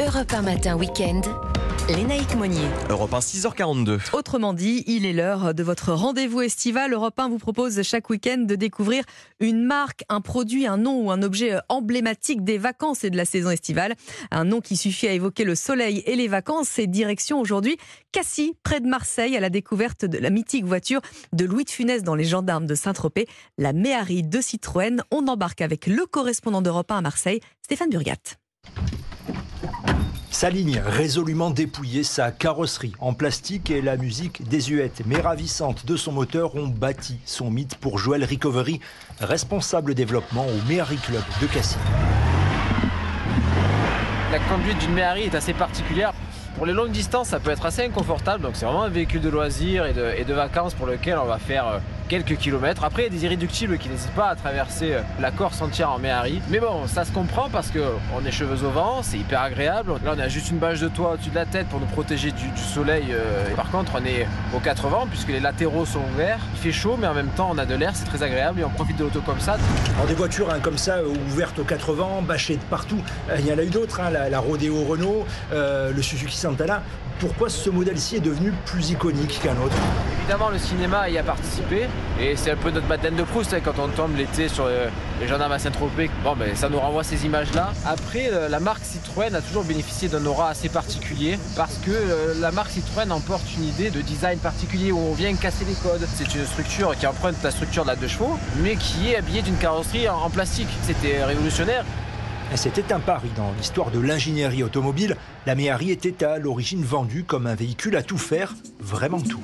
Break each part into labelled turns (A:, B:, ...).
A: Europe 1 matin week-end. Lénaïque Monnier.
B: Europe 1, 6h42.
C: Autrement dit, il est l'heure de votre rendez-vous estival. Europe 1 vous propose chaque week-end de découvrir une marque, un produit, un nom ou un objet emblématique des vacances et de la saison estivale. Un nom qui suffit à évoquer le soleil et les vacances. C'est direction aujourd'hui Cassis, près de Marseille, à la découverte de la mythique voiture de Louis de Funès dans les gendarmes de Saint-Tropez, la Méhari de Citroën. On embarque avec le correspondant d'Europe 1 à Marseille, Stéphane Burgat.
D: Sa ligne résolument dépouillée, sa carrosserie en plastique et la musique désuète mais ravissante de son moteur ont bâti son mythe pour Joël Recovery, responsable développement au Méhari Club de Cassis.
E: La conduite d'une Méhari est assez particulière. Pour les longues distances, ça peut être assez inconfortable. Donc c'est vraiment un véhicule de loisirs et de, vacances pour lequel on va faire euh, quelques kilomètres. Après, il y a des irréductibles qui n'hésitent pas à traverser euh, la Corse entière en Méhari. Mais bon, ça se comprend parce qu'on est cheveux au vent, c'est hyper agréable. Là, on a juste une bâche de toit au-dessus de la tête pour nous protéger du, soleil. euh, par contre, on est aux quatre vents puisque les latéraux sont ouverts. Il fait chaud, mais en même temps, on a de l'air, c'est très agréable et on profite de l'auto comme ça.
D: Alors des voitures hein, comme ça, euh, ouvertes aux 80, bâchées de partout. Il y en a eu d'autres, hein, la, Rodeo Renault, le Suzuki Santana. Pourquoi ce modèle-ci est devenu plus iconique qu'un autre?
E: Évidemment, le cinéma y a participé et c'est un peu notre Madeleine de Proust hein, quand on tombe l'été sur euh, les gendarmes à Saint-Tropez. Bon, ben, ça nous renvoie ces images-là. Après, euh, la marque Citroën a toujours bénéficié d'un aura assez particulier parce que euh, la marque Citroën emporte une idée de design particulier où on vient casser les codes. C'est une structure qui emprunte la structure de la deux chevaux, mais qui est habillée d'une carrosserie en, plastique. C'était révolutionnaire.
D: C'était un pari dans l'histoire de l'ingénierie automobile. La Méhari était à l'origine vendue comme un véhicule à tout faire, vraiment tout.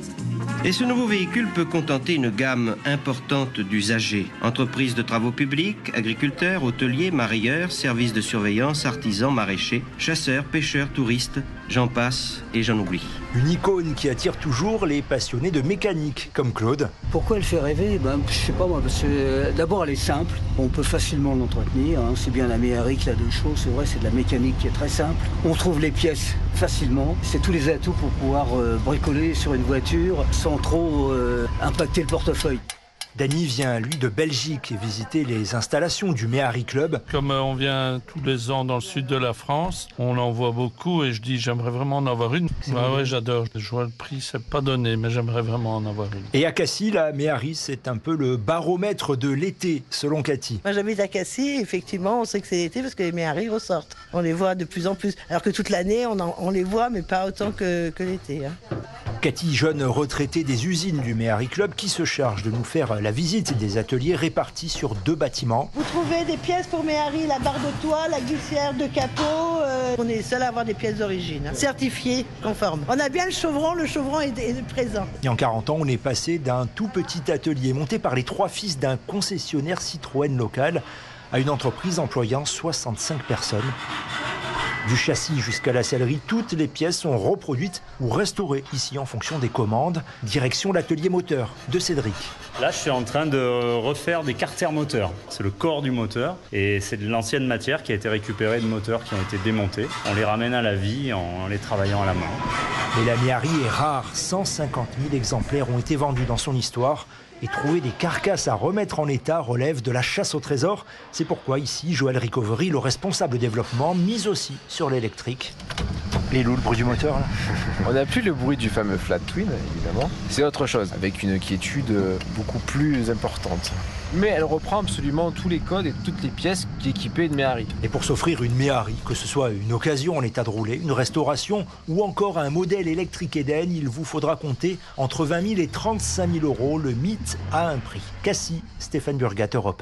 F: Et ce nouveau véhicule peut contenter une gamme importante d'usagers. Entreprises de travaux publics, agriculteurs, hôteliers, marailleurs, services de surveillance, artisans, maraîchers, chasseurs, pêcheurs, touristes, j'en passe et j'en oublie.
D: Une icône qui attire toujours les passionnés de mécanique, comme Claude.
G: Pourquoi elle fait rêver? Ben, Je sais pas moi, parce que euh, d'abord elle est simple, on peut facilement l'entretenir, hein. c'est bien la Méhari qui a deux choses, c'est vrai, c'est de la mécanique qui est très simple. On trouve les pièces facilement, c'est tous les atouts pour pouvoir euh, bricoler sur une voiture sans trop euh, impacter le portefeuille.
D: Dany vient, lui, de Belgique et visiter les installations du Méhari Club.
H: Comme euh, on vient tous les ans dans le sud de la France, on en voit beaucoup et je dis j'aimerais vraiment en avoir une. Ah ouais, j'adore. Je vois le prix, c'est pas donné, mais j'aimerais vraiment en avoir une.
D: Et à Cassis, la Méhari, c'est un peu le baromètre de l'été, selon Cathy.
I: Moi j'habite à Cassis, effectivement on sait que c'est l'été parce que les Méhari ressortent. On les voit de plus en plus. Alors que toute l'année on, les voit mais pas autant que, que l'été. hein.
D: Cathy, jeune retraitée des usines du Méhari Club, qui se charge de nous faire la visite des ateliers répartis sur deux bâtiments.
I: Vous trouvez des pièces pour Méhari, la barre de toit, la glissière de capot. euh, on est les seuls à avoir des pièces d'origine, hein. certifiées, conformes. On a bien le chevron, le chevron est, est présent.
D: Et en 40 ans, on est passé d'un tout petit atelier monté par les trois fils d'un concessionnaire Citroën local à une entreprise employant 65 personnes. Du châssis jusqu'à la sellerie, toutes les pièces sont reproduites ou restaurées ici en fonction des commandes. Direction l'atelier moteur de Cédric.
J: Là, je suis en train de refaire des carters moteurs. C'est le corps du moteur et c'est de l'ancienne matière qui a été récupérée de moteurs qui ont été démontés. On les ramène à la vie en les travaillant à la main.
D: Mais la Méhari est rare. 150 000 exemplaires ont été vendus dans son histoire. Et trouver des carcasses à remettre en état relève de la chasse au trésor. C'est pourquoi ici, Joël Recovery, le responsable développement, mise aussi sur l'électrique. Et loup, le bruit du moteur là
E: On n'a plus le bruit du fameux flat twin, évidemment. C'est autre chose, avec une quiétude beaucoup plus importante. Mais elle reprend absolument tous les codes et toutes les pièces qui équipaient une Méhari.
D: Et pour s'offrir une Méhari, que ce soit une occasion en état de rouler, une restauration ou encore un modèle électrique Eden, il vous faudra compter entre 20 000 et 35 000 euros. Le mythe a un prix. Cassis, Stéphane Burgat, Europe.